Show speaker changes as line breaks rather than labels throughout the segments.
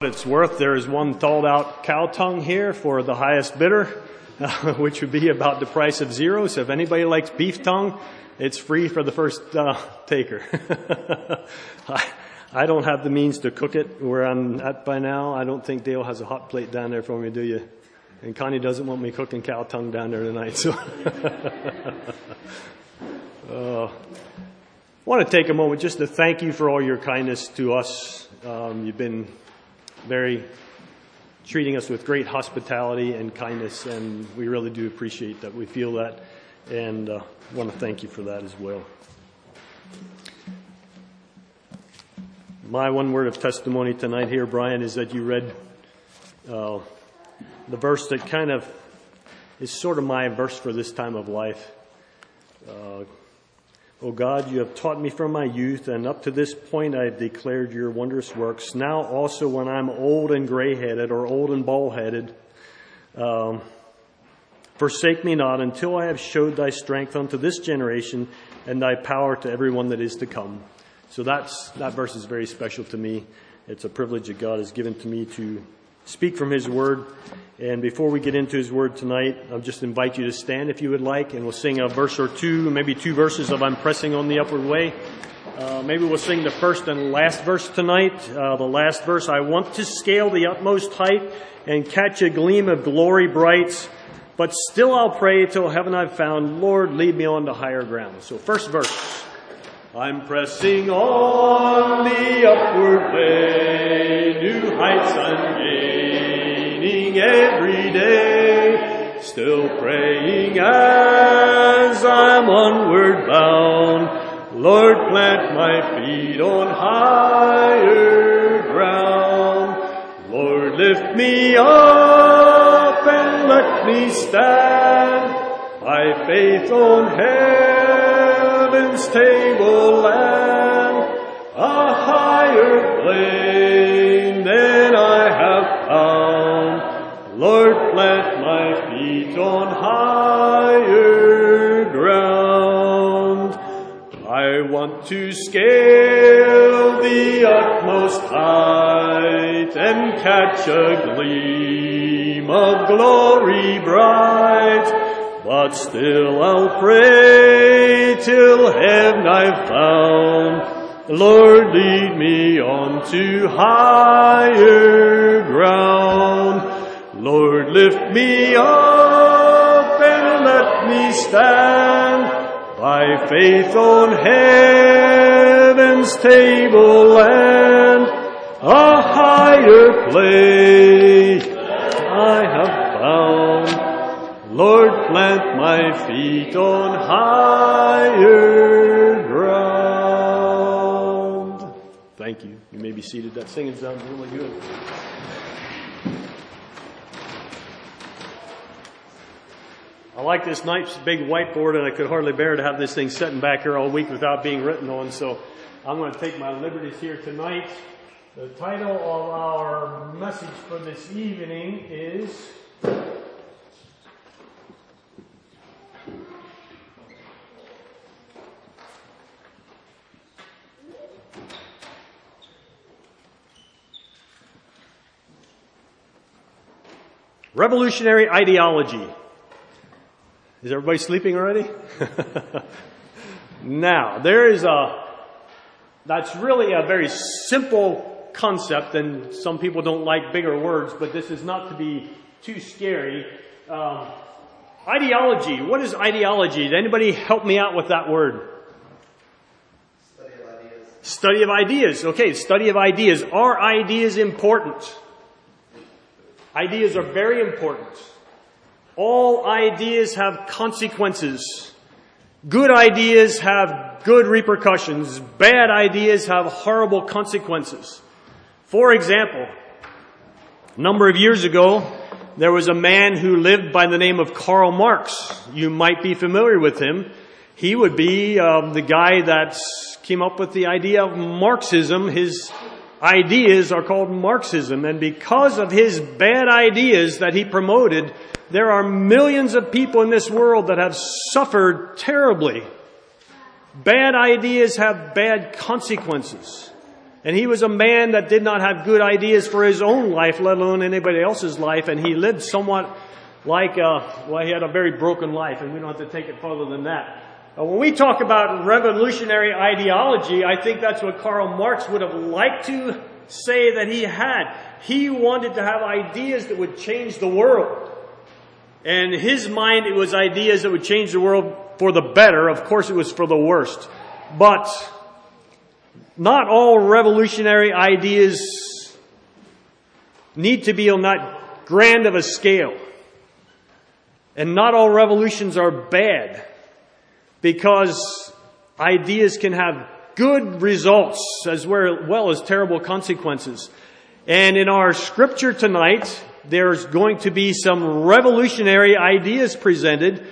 what it's worth, there is one thawed out cow tongue here for the highest bidder, uh, which would be about the price of zero. So if anybody likes beef tongue, it's free for the first uh, taker. I, I don't have the means to cook it where I'm at by now. I don't think Dale has a hot plate down there for me, do you? And Connie doesn't want me cooking cow tongue down there tonight, so. uh, I want to take a moment just to thank you for all your kindness to us. Um, you've been very treating us with great hospitality and kindness, and we really do appreciate that. We feel that, and uh, want to thank you for that as well. My one word of testimony tonight here, Brian, is that you read uh, the verse that kind of is sort of my verse for this time of life. Uh, O God, you have taught me from my youth, and up to this point I have declared your wondrous works. Now also, when I'm old and gray headed or old and bald headed, um, forsake me not until I have showed thy strength unto this generation and thy power to everyone that is to come. So that's, that verse is very special to me. It's a privilege that God has given to me to speak from His Word. And before we get into His Word tonight, I'll just invite you to stand if you would like, and we'll sing a verse or two, maybe two verses of I'm Pressing on the Upward Way. Uh, maybe we'll sing the first and last verse tonight. Uh, the last verse, I want to scale the utmost height and catch a gleam of glory bright, but still I'll pray till heaven I've found. Lord, lead me on to higher ground. So first verse. I'm pressing on the upward way, new heights I'm every day, still praying as I'm onward bound. Lord, plant my feet on higher ground. Lord, lift me up and let me stand by faith on heaven's tableland, a higher plane Lord, plant my feet on higher ground. I want to scale the utmost height and catch a gleam of glory bright. But still I'll pray till heaven I've found. Lord, lead me on to higher ground. Lord, lift me up and let me stand by faith on heaven's tableland, a higher place I have found. Lord, plant my feet on higher ground. Thank you. You may be seated. That singing sounds really good. I like this nice big whiteboard, and I could hardly bear to have this thing sitting back here all week without being written on. So I'm going to take my liberties here tonight. The title of our message for this evening is Revolutionary ideology. Is everybody sleeping already? now, there is a, that's really a very simple concept, and some people don't like bigger words, but this is not to be too scary. Um, ideology. What is ideology? Did anybody help me out with that word?
Study of ideas.
Study of ideas. Okay, study of ideas. Are ideas important? Ideas are very important. All ideas have consequences. Good ideas have good repercussions. Bad ideas have horrible consequences. For example, a number of years ago, there was a man who lived by the name of Karl Marx. You might be familiar with him. He would be um, the guy that came up with the idea of Marxism. His ideas are called Marxism. And because of his bad ideas that he promoted, there are millions of people in this world that have suffered terribly. Bad ideas have bad consequences. And he was a man that did not have good ideas for his own life, let alone anybody else's life. And he lived somewhat like, uh, well, he had a very broken life, and we don't have to take it further than that. Uh, when we talk about revolutionary ideology, I think that's what Karl Marx would have liked to say that he had. He wanted to have ideas that would change the world. And his mind, it was ideas that would change the world for the better. Of course, it was for the worst. But not all revolutionary ideas need to be on that grand of a scale. And not all revolutions are bad because ideas can have good results as well as terrible consequences. And in our scripture tonight, there's going to be some revolutionary ideas presented,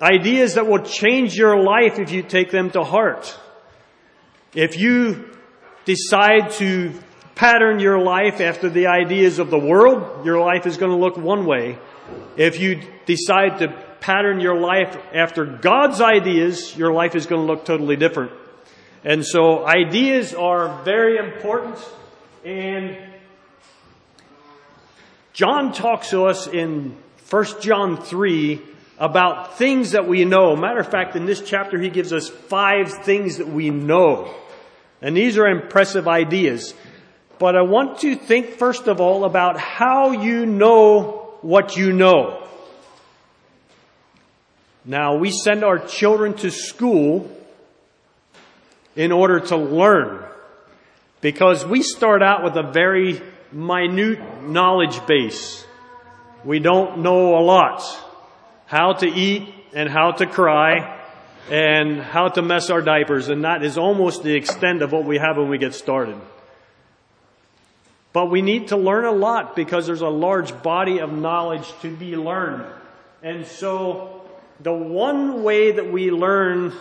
ideas that will change your life if you take them to heart. If you decide to pattern your life after the ideas of the world, your life is going to look one way. If you decide to pattern your life after God's ideas, your life is going to look totally different. And so ideas are very important and John talks to us in 1 John 3 about things that we know. Matter of fact, in this chapter, he gives us five things that we know. And these are impressive ideas. But I want to think first of all about how you know what you know. Now, we send our children to school in order to learn because we start out with a very minute knowledge base. We don't know a lot. How to eat and how to cry and how to mess our diapers and that is almost the extent of what we have when we get started. But we need to learn a lot because there's a large body of knowledge to be learned. And so the one way that we learn,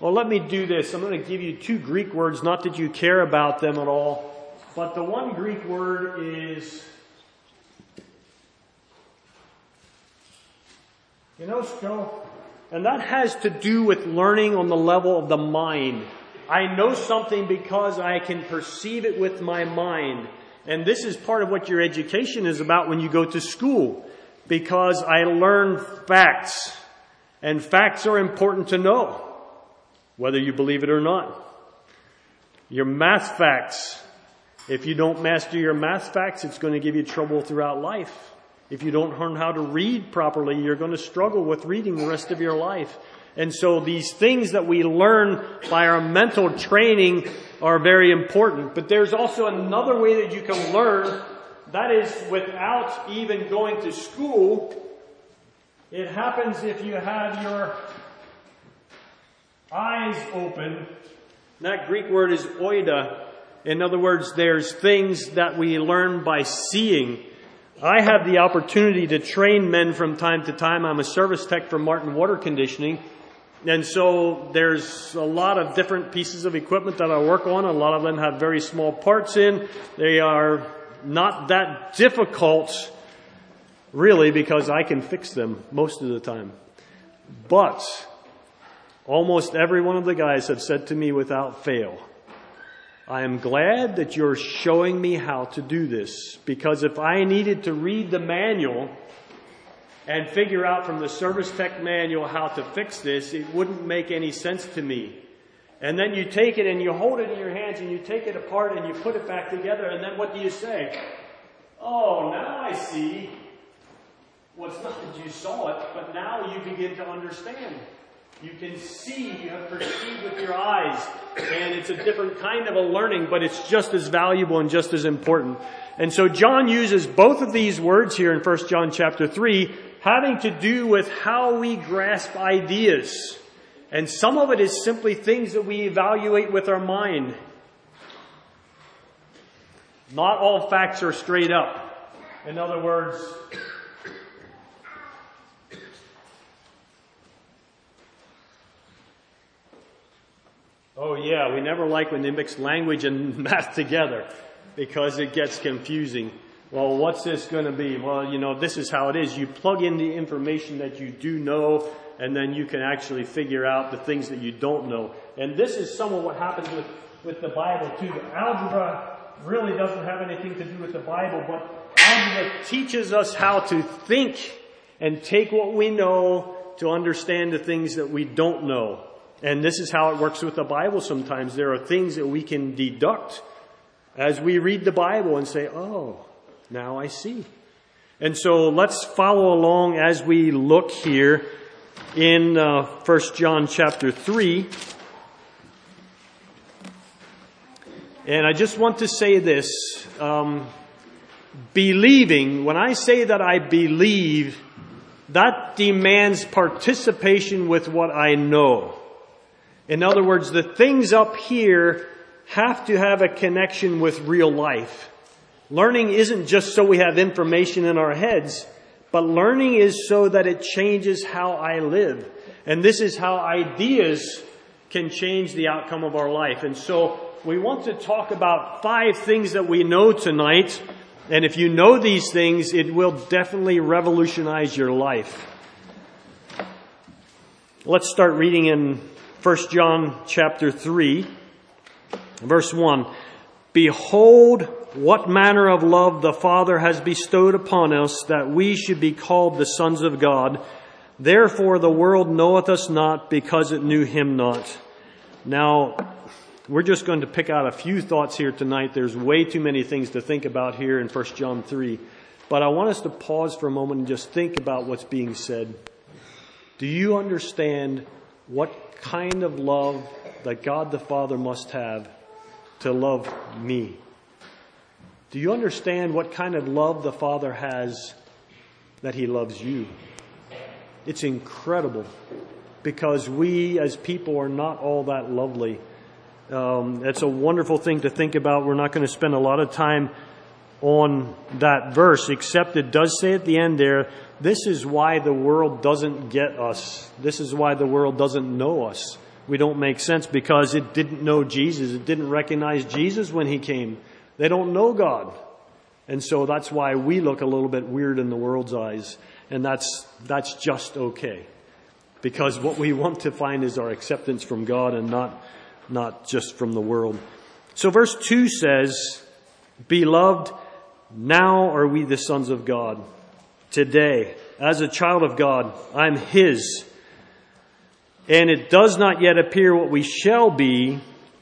well, let me do this. I'm going to give you two Greek words, not that you care about them at all, but the one Greek word is ginosko, and that has to do with learning on the level of the mind. I know something because I can perceive it with my mind. And this is part of what your education is about when you go to school. Because I learn facts. And facts are important to know. Whether you believe it or not. Your math facts. If you don't master your math facts, it's going to give you trouble throughout life. If you don't learn how to read properly, you're going to struggle with reading the rest of your life. And so these things that we learn by our mental training are very important. But there's also another way that you can learn. That is without even going to school. It happens if you have your eyes open. That Greek word is oida. In other words, there's things that we learn by seeing. I have the opportunity to train men from time to time. I'm a service tech for Martin Water Conditioning. And so there's a lot of different pieces of equipment that I work on. A lot of them have very small parts in. They are not that difficult, really, because I can fix them most of the time. But almost every one of the guys have said to me without fail, I am glad that you're showing me how to do this because if I needed to read the manual and figure out from the service tech manual how to fix this, it wouldn't make any sense to me. And then you take it and you hold it in your hands and you take it apart and you put it back together and then what do you say? Oh, now I see. Well, it's not that you saw it, but now you begin to understand. You can see, you have perceived with your eyes, and it's a different kind of a learning, but it's just as valuable and just as important. And so John uses both of these words here in 1 John chapter 3 having to do with how we grasp ideas. And some of it is simply things that we evaluate with our mind. Not all facts are straight up. In other words, oh yeah, we never like when they mix language and math together because it gets confusing well, what's this going to be? Well, you know, this is how it is. You plug in the information that you do know, and then you can actually figure out the things that you don't know. And this is some of what happens with with the Bible too. Algebra really doesn't have anything to do with the Bible, but algebra teaches us how to think and take what we know to understand the things that we don't know. And this is how it works with the Bible sometimes. There are things that we can deduct as we read the Bible and say, oh, now I see. And so let's follow along as we look here in uh, 1 John chapter 3. And I just want to say this. Um, believing, when I say that I believe, that demands participation with what I know. In other words, the things up here have to have a connection with real life. Learning isn't just so we have information in our heads, but learning is so that it changes how I live. And this is how ideas can change the outcome of our life. And so we want to talk about five things that we know tonight. And if you know these things, it will definitely revolutionize your life. Let's start reading in 1 John chapter 3, verse 1. Behold, what manner of love the Father has bestowed upon us that we should be called the sons of God. Therefore the world knoweth us not because it knew him not. Now, we're just going to pick out a few thoughts here tonight. There's way too many things to think about here in 1 John 3. But I want us to pause for a moment and just think about what's being said. Do you understand what kind of love that God the Father must have to love me? Do you understand what kind of love the Father has that He loves you? It's incredible because we as people are not all that lovely. Um, it's a wonderful thing to think about. We're not going to spend a lot of time on that verse, except it does say at the end there, this is why the world doesn't get us. This is why the world doesn't know us. We don't make sense because it didn't know Jesus. It didn't recognize Jesus when he came. They don't know God. And so that's why we look a little bit weird in the world's eyes. And that's, that's just okay. Because what we want to find is our acceptance from God and not, not just from the world. So verse 2 says, Beloved, now are we the sons of God. Today, as a child of God, I'm His. And it does not yet appear what we shall be,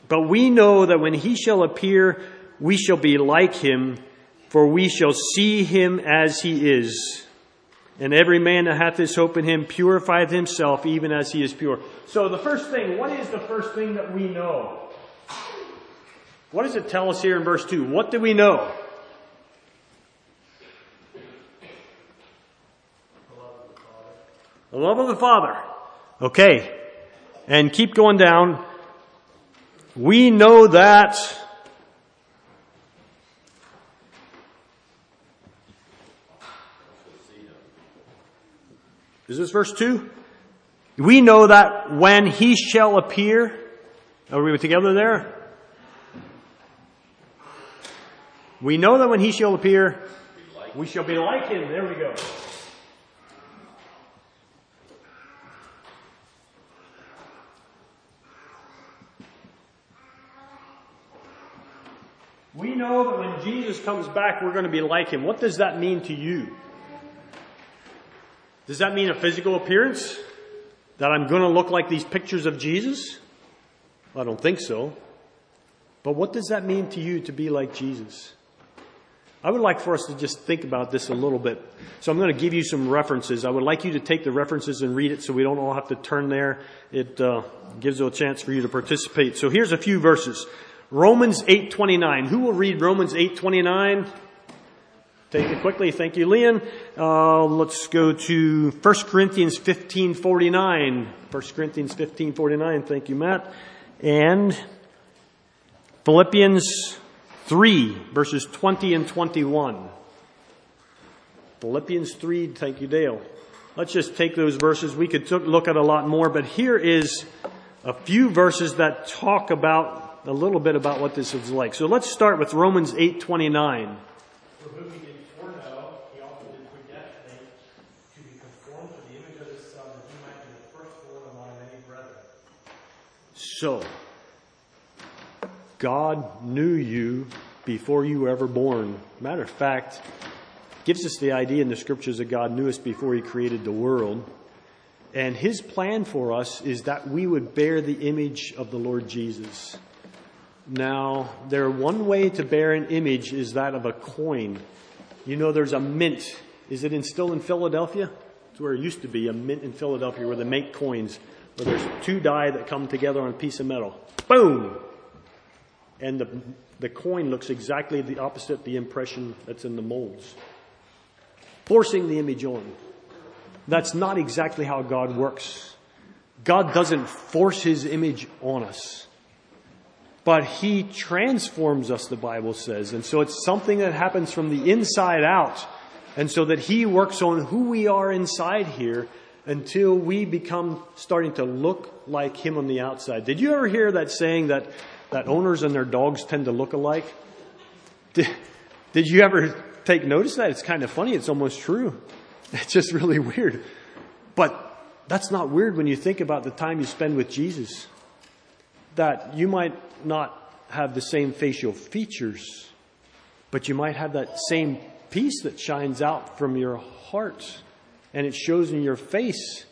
but we know that when He shall appear, we shall be like him, for we shall see him as he is. And every man that hath this hope in him purifieth himself even as he is pure. So the first thing, what is the first thing that we know? What does it tell us here in verse 2? What do we know? The love of the Father. Okay. And keep going down. We know that Is this verse 2? We know that when he shall appear, are we together there? We know that when he shall appear, we shall be like him. There we go. We know that when Jesus comes back, we're going to be like him. What does that mean to you? Does that mean a physical appearance? That I'm going to look like these pictures of Jesus? I don't think so. But what does that mean to you to be like Jesus? I would like for us to just think about this a little bit. So I'm going to give you some references. I would like you to take the references and read it so we don't all have to turn there. It uh, gives a chance for you to participate. So here's a few verses. Romans 8:29. Who will read Romans 8:29? Take it quickly. Thank you, Leon. Uh, let's go to 1 Corinthians 15.49. 1 Corinthians 15.49. Thank you, Matt. And Philippians 3, verses 20 and 21. Philippians 3, thank you, Dale. Let's just take those verses. We could look at a lot more, but here is a few verses that talk about a little bit about what this is like. So let's start with Romans 8:29. So, God knew you before you were ever born. Matter of fact, gives us the idea in the scriptures that God knew us before he created the world. And his plan for us is that we would bear the image of the Lord Jesus. Now, there one way to bear an image is that of a coin. You know, there's a mint. Is it in, still in Philadelphia? It's where it used to be, a mint in Philadelphia where they make coins, where there's two die that come together on a piece of metal. Boom! And the, the coin looks exactly the opposite the impression that's in the molds. Forcing the image on. That's not exactly how God works. God doesn't force His image on us. But He transforms us, the Bible says. And so it's something that happens from the inside out. And so that He works on who we are inside here until we become starting to look like Him on the outside. Did you ever hear that saying that, that owners and their dogs tend to look alike? Did, did you ever take notice that? It's kind of funny. It's almost true. It's just really weird. But that's not weird when you think about the time you spend with Jesus. That you might not have the same facial features, but you might have that same peace that shines out from your heart and it shows in your face.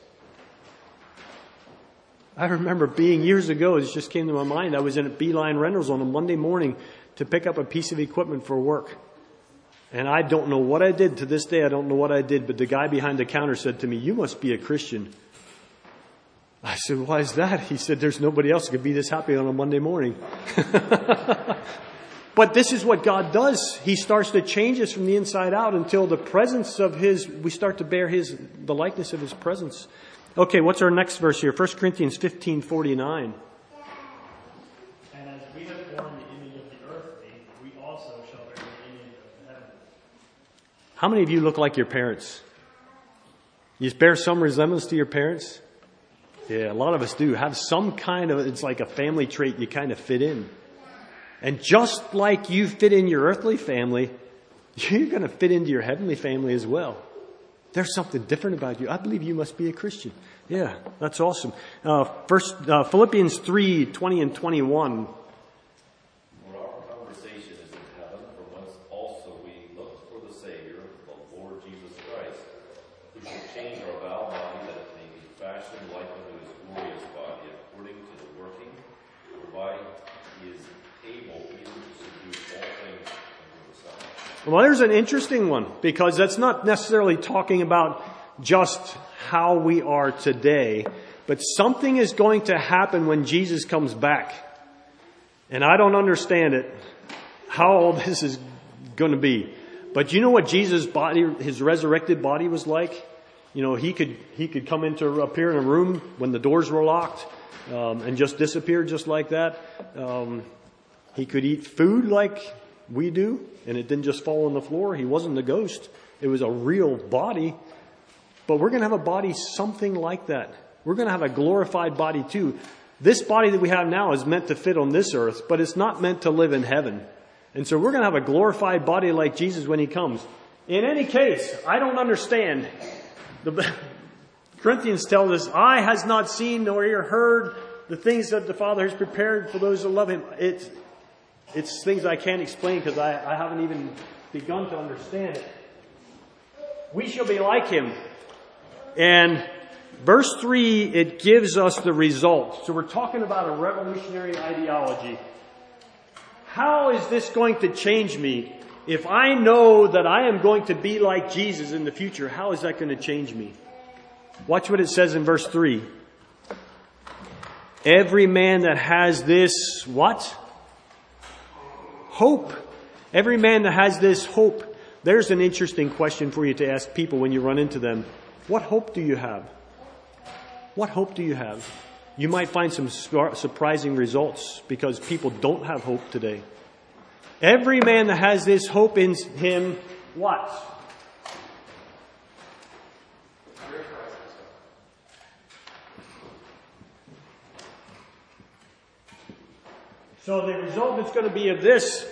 I remember being years ago, it just came to my mind, I was in a Beeline Rentals on a Monday morning to pick up a piece of equipment for work. And I don't know what I did to this day, I don't know what I did, but the guy behind the counter said to me, You must be a Christian. I said, Why is that? He said, There's nobody else who could be this happy on a Monday morning. but this is what God does. He starts to change us from the inside out until the presence of His, we start to bear His, the likeness of His presence. Okay, what's our next verse here? 1 Corinthians 15 49.
And as we have borne the image of the earthly, we also shall bear the image of the heavenly.
How many of you look like your parents? You bear some resemblance to your parents? Yeah, a lot of us do. Have some kind of, it's like a family trait you kind of fit in. And just like you fit in your earthly family, you're going to fit into your heavenly family as well. There's something different about you. I believe you must be a Christian. Yeah, that's awesome. Uh, first, uh, Philippians 3, 20 and 21.
For our conversation is in heaven, from whence also we look for the Savior, the Lord Jesus Christ, who shall change our foul body that it may be fashioned like unto his glorious body, according to the working whereby he is able even to subdue all things unto himself.
Well, there's an interesting one because that's not necessarily talking about just how we are today, but something is going to happen when Jesus comes back. And I don't understand it, how all this is going to be. But you know what Jesus' body, his resurrected body was like? You know, he could, he could come into, appear in a room when the doors were locked, um, and just disappear just like that. Um, he could eat food like we do, and it didn't just fall on the floor. He wasn't a ghost. It was a real body. But we're going to have a body something like that. We're going to have a glorified body too. This body that we have now is meant to fit on this earth, but it's not meant to live in heaven. And so we're going to have a glorified body like Jesus when he comes. In any case, I don't understand. The Corinthians tells us, eye has not seen nor ear heard the things that the Father has prepared for those who love him. It's, it's things I can't explain because I, I haven't even begun to understand it. We shall be like him. And verse 3, it gives us the result. So we're talking about a revolutionary ideology. How is this going to change me? If I know that I am going to be like Jesus in the future, how is that going to change me? Watch what it says in verse 3. Every man that has this, what? Hope. Every man that has this hope. There's an interesting question for you to ask people when you run into them. What hope do you have? What hope do you have? You might find some surprising results because people don't have hope today. Every man that has this hope in him, what? So the result is going to be of this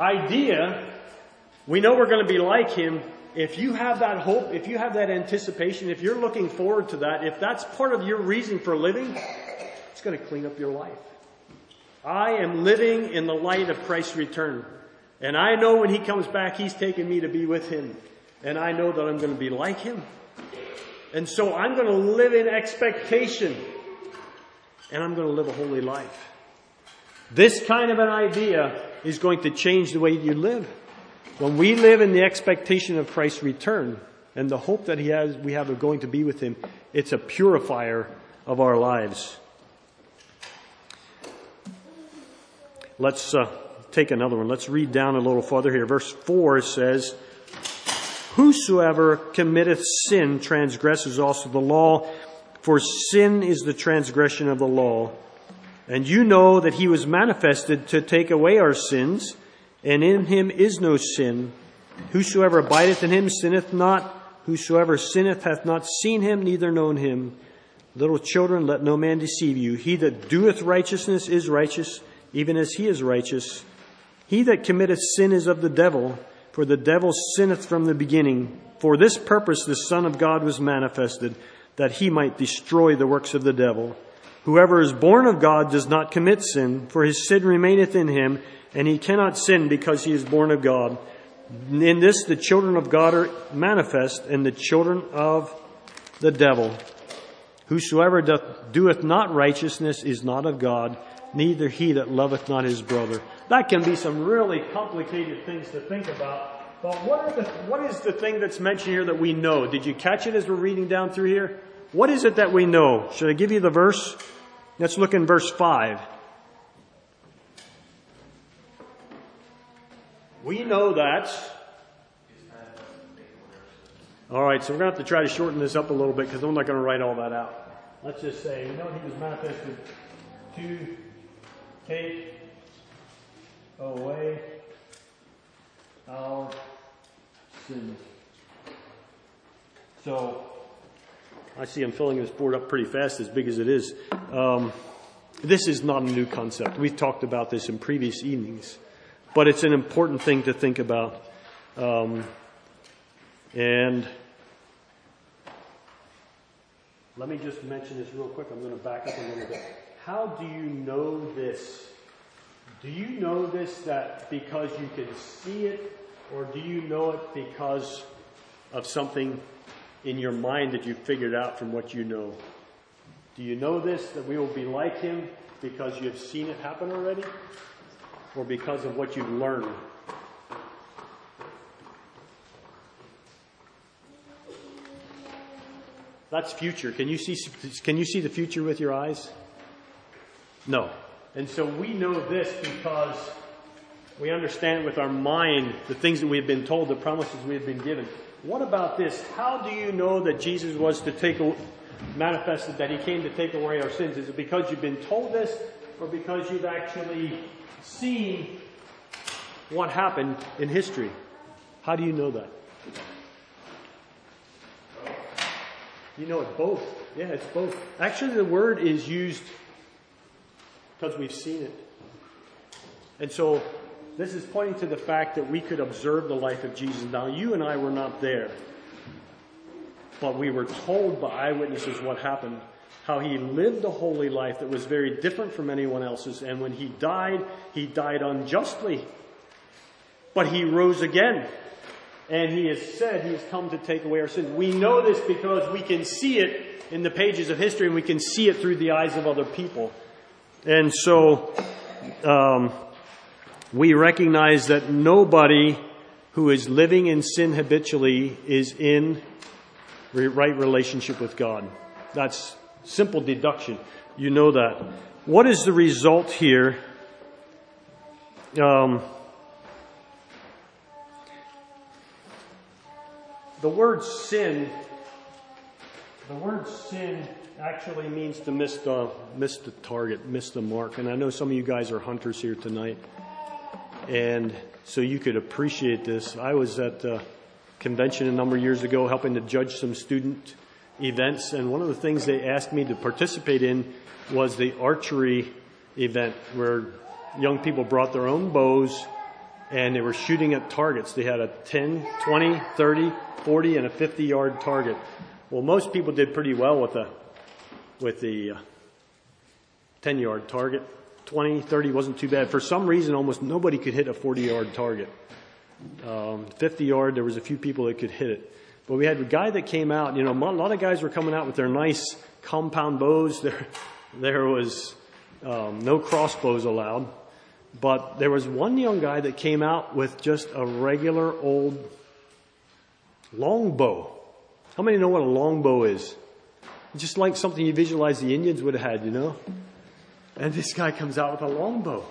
idea, we know we're going to be like him. If you have that hope, if you have that anticipation, if you're looking forward to that, if that's part of your reason for living, it's going to clean up your life. I am living in the light of Christ's return. And I know when he comes back, he's taking me to be with him. And I know that I'm going to be like him. And so I'm going to live in expectation. And I'm going to live a holy life. This kind of an idea is going to change the way you live. When we live in the expectation of Christ's return and the hope that he has, we have of going to be with him, it's a purifier of our lives. Let's uh, take another one. Let's read down a little further here. Verse 4 says, Whosoever committeth sin transgresses also the law, for sin is the transgression of the law. And you know that he was manifested to take away our sins, and in him is no sin. Whosoever abideth in him sinneth not. Whosoever sinneth hath not seen him, neither known him. Little children, let no man deceive you. He that doeth righteousness is righteous, even as he is righteous. He that committeth sin is of the devil, for the devil sinneth from the beginning. For this purpose the Son of God was manifested, that he might destroy the works of the devil. Whoever is born of God does not commit sin, for his sin remaineth in him, and he cannot sin because he is born of God. In this the children of God are manifest, and the children of the devil. Whosoever doth, doeth not righteousness is not of God, neither he that loveth not his brother. That can be some really complicated things to think about. But what, the, what is the thing that's mentioned here that we know? Did you catch it as we're reading down through here? What is it that we know? Should I give you the verse? Let's look in verse 5. We know that. All right, so we're going to have to try to shorten this up a little bit because I'm not going to write all that out. Let's just say, we know he was manifested to take away our sins. So, I see I'm filling this board up pretty fast, as big as it is. Um, this is not a new concept. We've talked about this in previous evenings, but it's an important thing to think about. Um, and let me just mention this real quick. I'm going to back up a little bit. How do you know this? Do you know this that because you can see it, or do you know it because of something in your mind that you've figured out from what you know? Do you know this, that we will be like him because you have seen it happen already? Or because of what you've learned? That's future. Can you see, can you see the future with your eyes? No. And so we know this because we understand with our mind the things that we have been told, the promises we have been given. What about this? How do you know that Jesus was to take, manifested that he came to take away our sins? Is it because you've been told this or because you've actually seen what happened in history? How do you know that? You know it both. Yeah, it's both. Actually, the word is used because we've seen it. And so this is pointing to the fact that we could observe the life of Jesus. Now, you and I were not there, but we were told by eyewitnesses what happened, how he lived a holy life that was very different from anyone else's. And when he died, he died unjustly. But he rose again. And he has said he has come to take away our sins. We know this because we can see it in the pages of history and we can see it through the eyes of other people. And so, um, we recognize that nobody who is living in sin habitually is in right relationship with God. That's simple deduction. You know that. What is the result here? Um, the word sin, the word sin actually means to miss the, miss the target, miss the mark. And I know some of you guys are hunters here tonight. And so you could appreciate this. I was at a convention a number of years ago helping to judge some student events. And one of the things they asked me to participate in was the archery event where young people brought their own bows and they were shooting at targets. They had a 10, 20, 30, 40, and a 50 yard target. Well, most people did pretty well with the, with the uh, 10 yard target. 20, 30 wasn't too bad. For some reason, almost nobody could hit a 40 yard target. Um, 50 yard, there was a few people that could hit it. But we had a guy that came out, you know, a lot of guys were coming out with their nice compound bows. There, there was um, no crossbows allowed. But there was one young guy that came out with just a regular old longbow. How many know what a longbow is? Just like something you visualize the Indians would have had, you know? And this guy comes out with a longbow.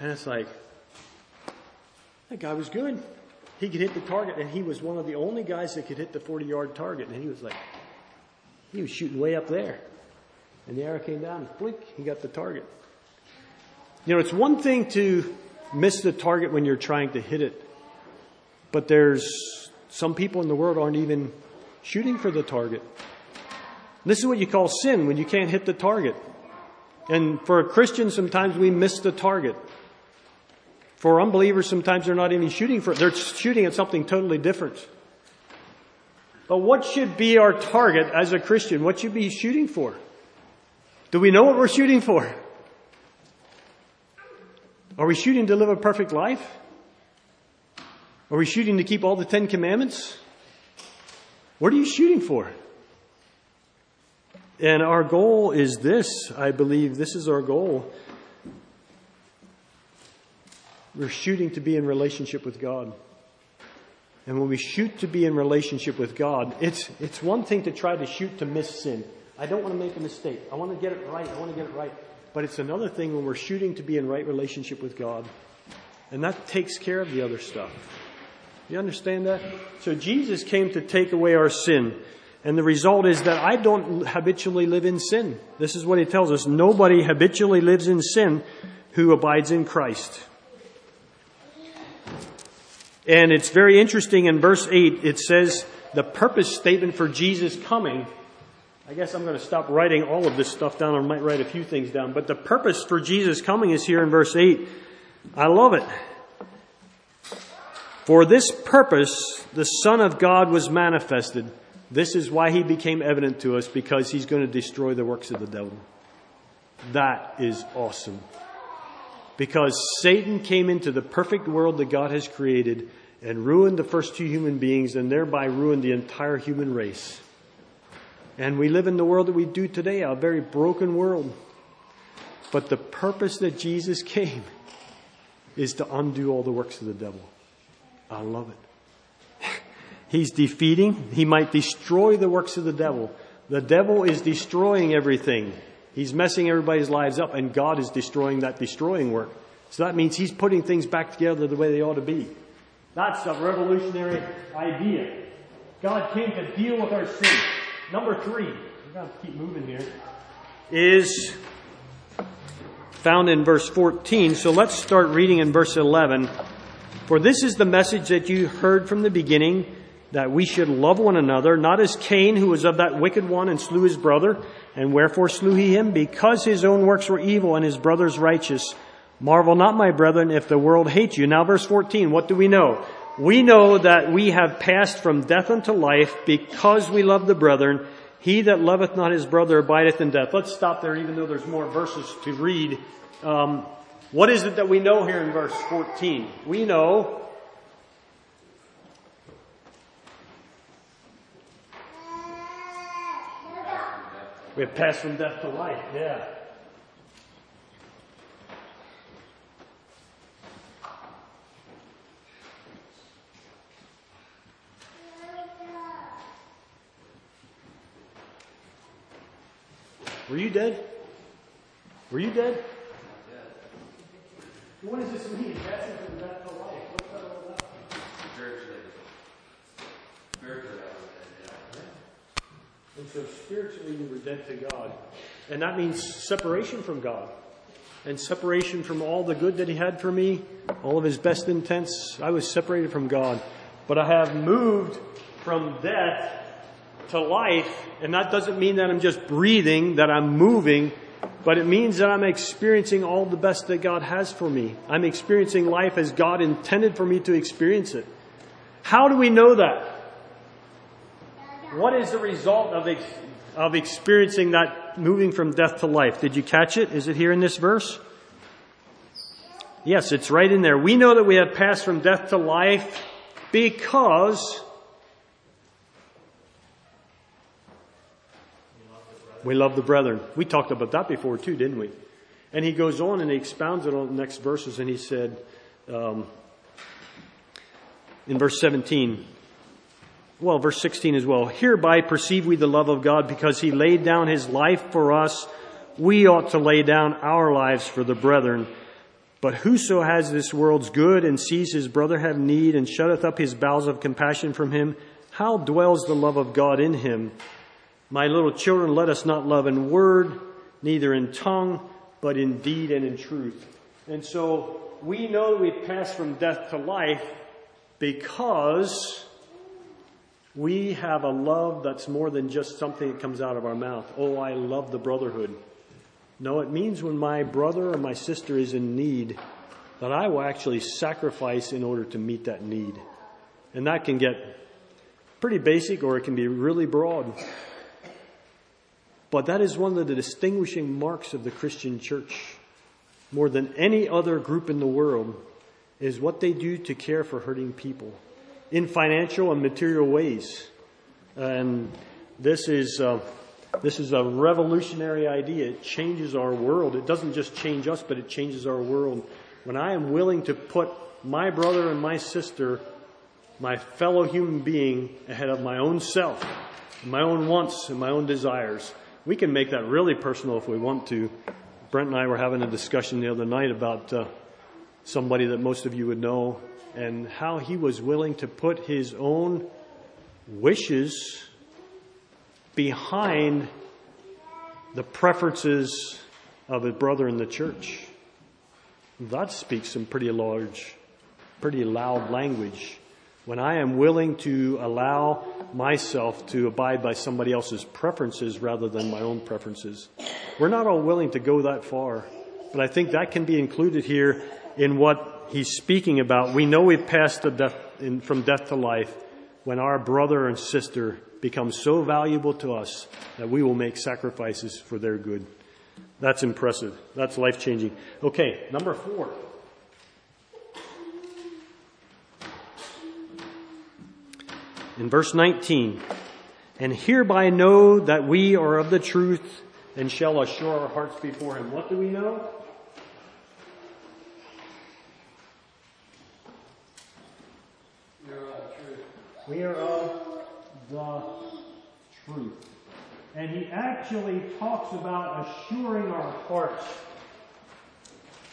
And it's like, that guy was good. He could hit the target, and he was one of the only guys that could hit the 40 yard target. And he was like, he was shooting way up there. And the arrow came down, and blink, he got the target. You know, it's one thing to miss the target when you're trying to hit it, but there's some people in the world aren't even shooting for the target. This is what you call sin when you can't hit the target. And for a Christian, sometimes we miss the target. For unbelievers, sometimes they're not even shooting for it. They're shooting at something totally different. But what should be our target as a Christian? What should be shooting for? Do we know what we're shooting for? Are we shooting to live a perfect life? Are we shooting to keep all the Ten Commandments? What are you shooting for? And our goal is this. I believe this is our goal. We're shooting to be in relationship with God. And when we shoot to be in relationship with God, it's, it's one thing to try to shoot to miss sin. I don't want to make a mistake. I want to get it right. I want to get it right. But it's another thing when we're shooting to be in right relationship with God. And that takes care of the other stuff. You understand that? So Jesus came to take away our sin. And the result is that I don't habitually live in sin. This is what he tells us. Nobody habitually lives in sin who abides in Christ. And it's very interesting in verse 8, it says the purpose statement for Jesus coming. I guess I'm going to stop writing all of this stuff down. I might write a few things down. But the purpose for Jesus coming is here in verse 8. I love it. For this purpose, the Son of God was manifested. This is why he became evident to us, because he's going to destroy the works of the devil. That is awesome. Because Satan came into the perfect world that God has created and ruined the first two human beings and thereby ruined the entire human race. And we live in the world that we do today, a very broken world. But the purpose that Jesus came is to undo all the works of the devil. I love it. He's defeating, he might destroy the works of the devil. The devil is destroying everything. He's messing everybody's lives up, and God is destroying that destroying work. So that means He's putting things back together the way they ought to be. That's a revolutionary idea. God came to deal with our sin. Number three, we're going to keep moving here, is found in verse 14. So let's start reading in verse 11. For this is the message that you heard from the beginning, that we should love one another, not as Cain, who was of that wicked one and slew his brother. And wherefore slew he him? Because his own works were evil and his brother's righteous. Marvel not, my brethren, if the world hates you. Now verse 14, what do we know? We know that we have passed from death unto life because we love the brethren. He that loveth not his brother abideth in death. Let's stop there even though there's more verses to read. Um, what is it that we know here in verse 14? We know we have passed from death to life. Yeah. Were you dead? Were you dead? What does this mean? Passing from death to life. What's that all about?
Spiritually. Spiritually, I was dead, yeah.
And so spiritually you were dead to God. And that means separation from God. And separation from all the good that He had for me, all of His best intents. I was separated from God. But I have moved from death to life. And that doesn't mean that I'm just breathing, that I'm moving, but it means that I'm experiencing all the best that God has for me. I'm experiencing life as God intended for me to experience it. How do we know that? What is the result of, of experiencing that moving from death to life? Did you catch it? Is it here in this verse? Yes, it's right in there. We know that we have passed from death to life because we love the brethren. We talked about that before too, didn't we? And he goes on and he expounds it on the next verses and he said, um, in verse 17, well, verse 16 as well. Hereby perceive we the love of God because he laid down his life for us. We ought to lay down our lives for the brethren. But whoso has this world's good and sees his brother have need and shutteth up his bowels of compassion from him, how dwells the love of God in him? My little children, let us not love in word, neither in tongue, but in deed and in truth. And so we know that we've passed from death to life because we have a love that's more than just something that comes out of our mouth. Oh, I love the brotherhood. No, it means when my brother or my sister is in need, that I will actually sacrifice in order to meet that need. And that can get pretty basic or it can be really broad. But that is one of the distinguishing marks of the Christian church, more than any other group in the world, is what they do to care for hurting people in financial and material ways. And this is, uh, this is a revolutionary idea. It changes our world. It doesn't just change us, but it changes our world. When I am willing to put my brother and my sister, my fellow human being, ahead of my own self, my own wants and my own desires, we can make that really personal if we want to. Brent and I were having a discussion the other night about uh, somebody that most of you would know and how he was willing to put his own wishes behind the preferences of a brother in the church. That speaks some pretty large, pretty loud language. When I am willing to allow myself to abide by somebody else's preferences rather than my own preferences. We're not all willing to go that far, but I think that can be included here in what he's speaking about. We know we've passed death, in, from death to life when our brother and sister become so valuable to us that we will make sacrifices for their good. That's impressive. That's life changing. Okay, number four. In verse 19, and hereby know that we are of the truth and shall assure our hearts before him. What do we know? We are of the truth. And he actually talks about assuring our hearts.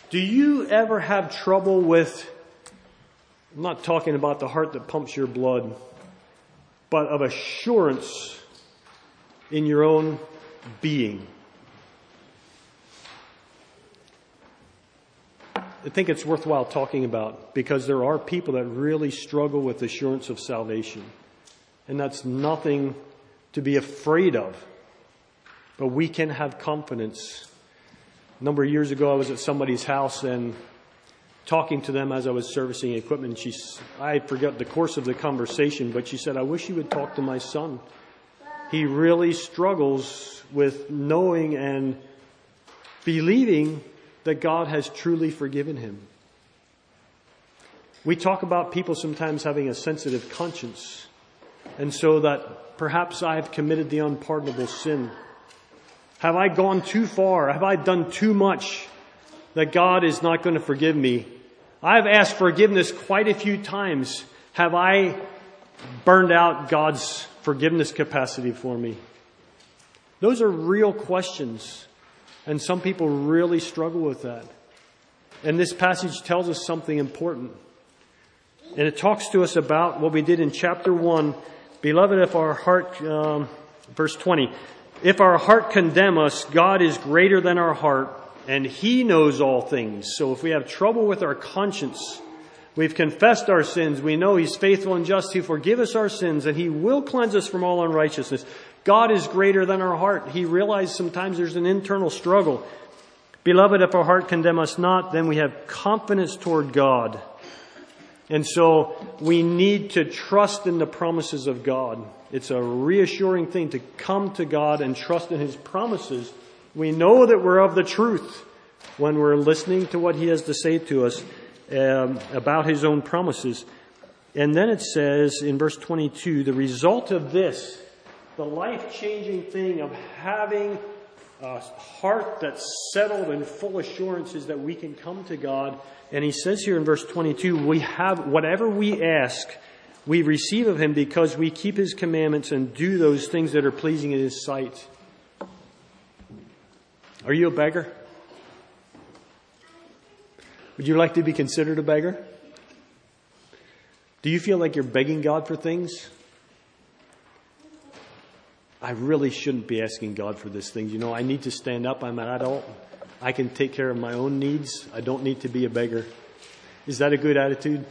Do you ever have trouble with, I'm not talking about the heart that pumps your blood, but of assurance in your own being? I think it's worthwhile talking about because there are people that really struggle with assurance of salvation. And that's nothing to be afraid of. But we can have confidence. A number of years ago, I was at somebody's house and talking to them as I was servicing equipment. She, I forgot the course of the conversation, but she said, I wish you would talk to my son. He really struggles with knowing and believing that God has truly forgiven him. We talk about people sometimes having a sensitive conscience, and so that perhaps I have committed the unpardonable sin. Have I gone too far? Have I done too much that God is not going to forgive me? I've asked forgiveness quite a few times. Have I burned out God's forgiveness capacity for me? Those are real questions. And some people really struggle with that. And this passage tells us something important. And it talks to us about what we did in chapter 1. Beloved, if our heart, um, verse 20, if our heart condemn us, God is greater than our heart, and He knows all things. So if we have trouble with our conscience, we've confessed our sins, we know He's faithful and just to forgive us our sins, and He will cleanse us from all unrighteousness. God is greater than our heart. He realized sometimes there's an internal struggle. Beloved, if our heart condemn us not, then we have confidence toward God. And so we need to trust in the promises of God. It's a reassuring thing to come to God and trust in His promises. We know that we're of the truth. when we're listening to what he has to say to us um, about his own promises. And then it says in verse 22 the result of this, the life changing thing of having a heart that's settled and full assurance is that we can come to God. And he says here in verse 22 we have whatever we ask, we receive of him because we keep his commandments and do those things that are pleasing in his sight. Are you a beggar? Would you like to be considered a beggar? Do you feel like you're begging God for things? I really shouldn't be asking God for this thing. You know, I need to stand up. I'm an adult. I can take care of my own needs. I don't need to be a beggar. Is that a good attitude?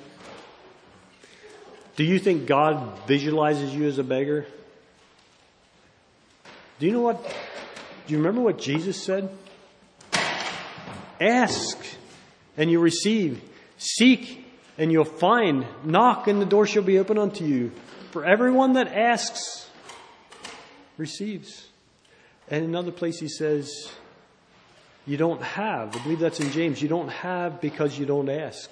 Do you think God visualizes you as a beggar? Do you know what? Do you remember what Jesus said? Ask and you receive. Seek and you'll find. Knock and the door shall be open unto you. For everyone that asks receives. And another place he says, You don't have. I believe that's in James. You don't have because you don't ask.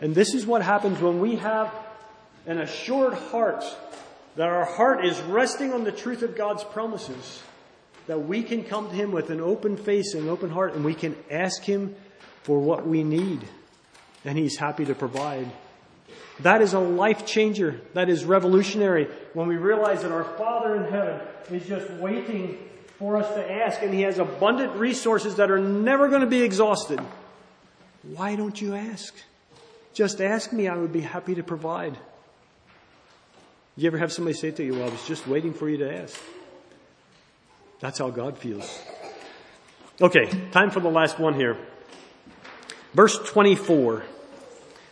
And this is what happens when we have an assured heart that our heart is resting on the truth of God's promises, that we can come to Him with an open face and an open heart and we can ask Him for what we need. And He's happy to provide. That is a life changer. That is revolutionary when we realize that our Father in heaven is just waiting for us to ask and He has abundant resources that are never going to be exhausted. Why don't you ask? Just ask me, I would be happy to provide. You ever have somebody say to you, Well, I was just waiting for you to ask? That's how God feels. Okay, time for the last one here. Verse 24.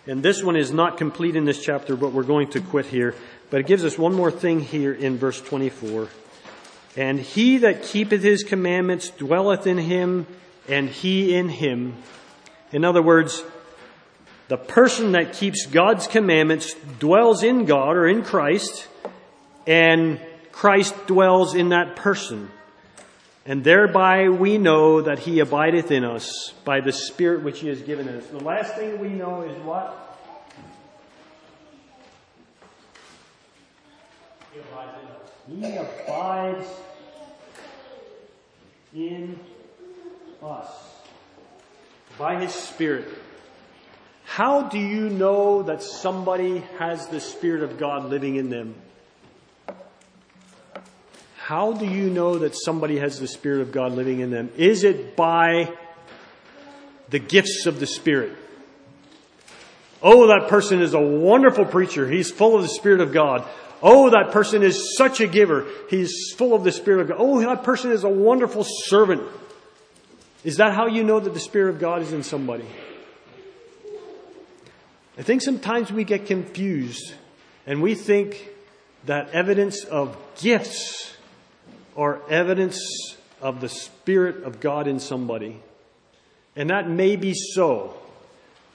And this one is not complete in this chapter, but we're going to quit here. But it gives us one more thing here in verse 24. And he that keepeth his commandments dwelleth in him, and he in him. In other words, the person that keeps God's commandments dwells in God or in Christ, and Christ dwells in that person. And thereby we know that he abideth in us by the Spirit which he has given us. The last thing we know is what? He abides in us. He abides in us by his Spirit. How do you know that somebody has the Spirit of God living in them? How do you know that somebody has the Spirit of God living in them? Is it by the gifts of the Spirit? Oh, that person is a wonderful preacher. He's full of the Spirit of God. Oh, that person is such a giver. He's full of the Spirit of God. Oh, that person is a wonderful servant. Is that how you know that the Spirit of God is in somebody? I think sometimes we get confused and we think that evidence of gifts are evidence of the Spirit of God in somebody. And that may be so.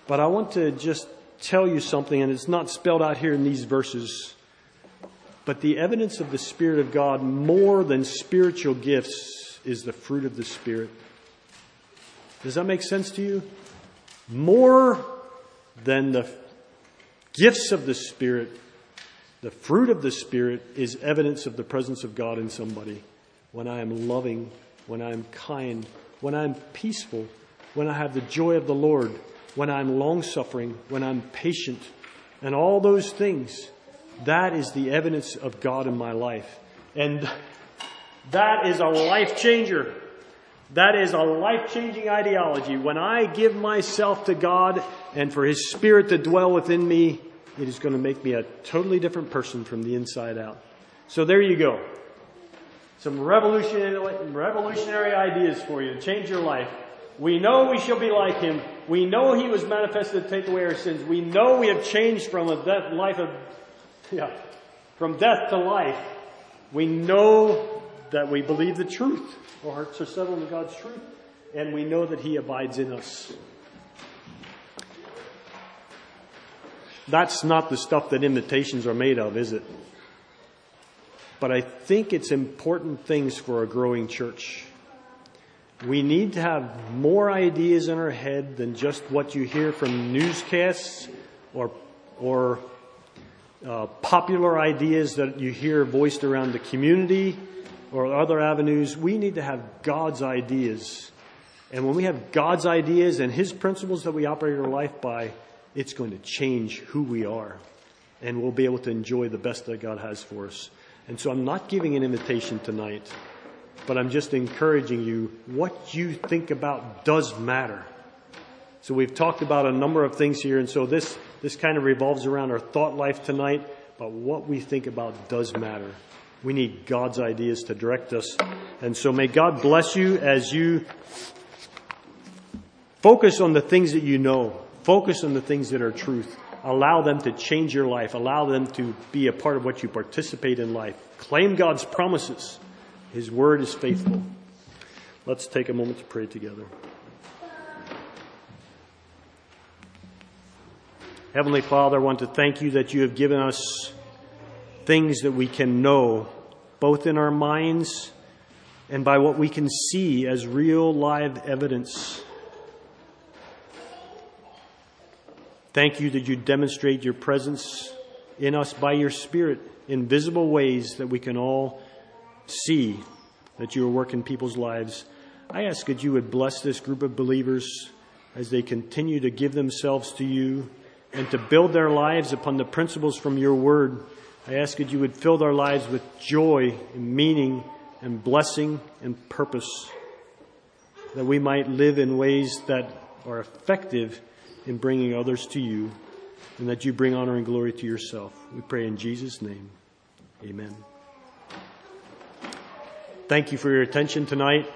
But I want to just tell you something, and it's not spelled out here in these verses. But the evidence of the Spirit of God, more than spiritual gifts, is the fruit of the Spirit. Does that make sense to you? More than the gifts of the Spirit, the fruit of the Spirit is evidence of the presence of God in somebody. When I am loving, when I am kind, when I am peaceful, when I have the joy of the Lord, when I'm long suffering, when I'm patient, and all those things, that is the evidence of God in my life. And that is a life changer. That is a life changing ideology. When I give myself to God and for His Spirit to dwell within me, it is going to make me a totally different person from the inside out. So there you go. Some revolutionary, revolutionary ideas for you to change your life. We know we shall be like Him. We know He was manifested to take away our sins. We know we have changed from a death, life of, yeah, from death to life. We know that we believe the truth. Our hearts are settled in God's truth. And we know that He abides in us. That's not the stuff that invitations are made of, is it? But I think it's important things for a growing church. We need to have more ideas in our head than just what you hear from newscasts or, or uh, popular ideas that you hear voiced around the community or other avenues. We need to have God's ideas. And when we have God's ideas and His principles that we operate our life by, it's going to change who we are. And we'll be able to enjoy the best that God has for us. And so I'm not giving an invitation tonight but I'm just encouraging you. What you think about does matter. So we've talked about a number of things here, and so this, this kind of revolves around our thought life tonight, but what we think about does matter. We need God's ideas to direct us. And so may God bless you as you focus on the things that you know. Focus on the things that are truth. Allow them to change your life. Allow them to be a part of what you participate in life. Claim God's promises. His word is faithful. Let's take a moment to pray together. Heavenly Father, I want to thank you that you have given us things that we can know, both in our minds and by what we can see as real live evidence. Thank you that you demonstrate your presence in us by your Spirit in visible ways that we can all see that you are working people's lives. I ask that you would bless this group of believers as they continue to give themselves to you and to build their lives upon the principles from your word. I ask that you would fill their lives with joy and meaning and blessing and purpose, that we might live in ways that are effective in bringing others to you, and that you bring honor and glory to yourself. We pray in Jesus' name. Amen. Thank you for your attention tonight.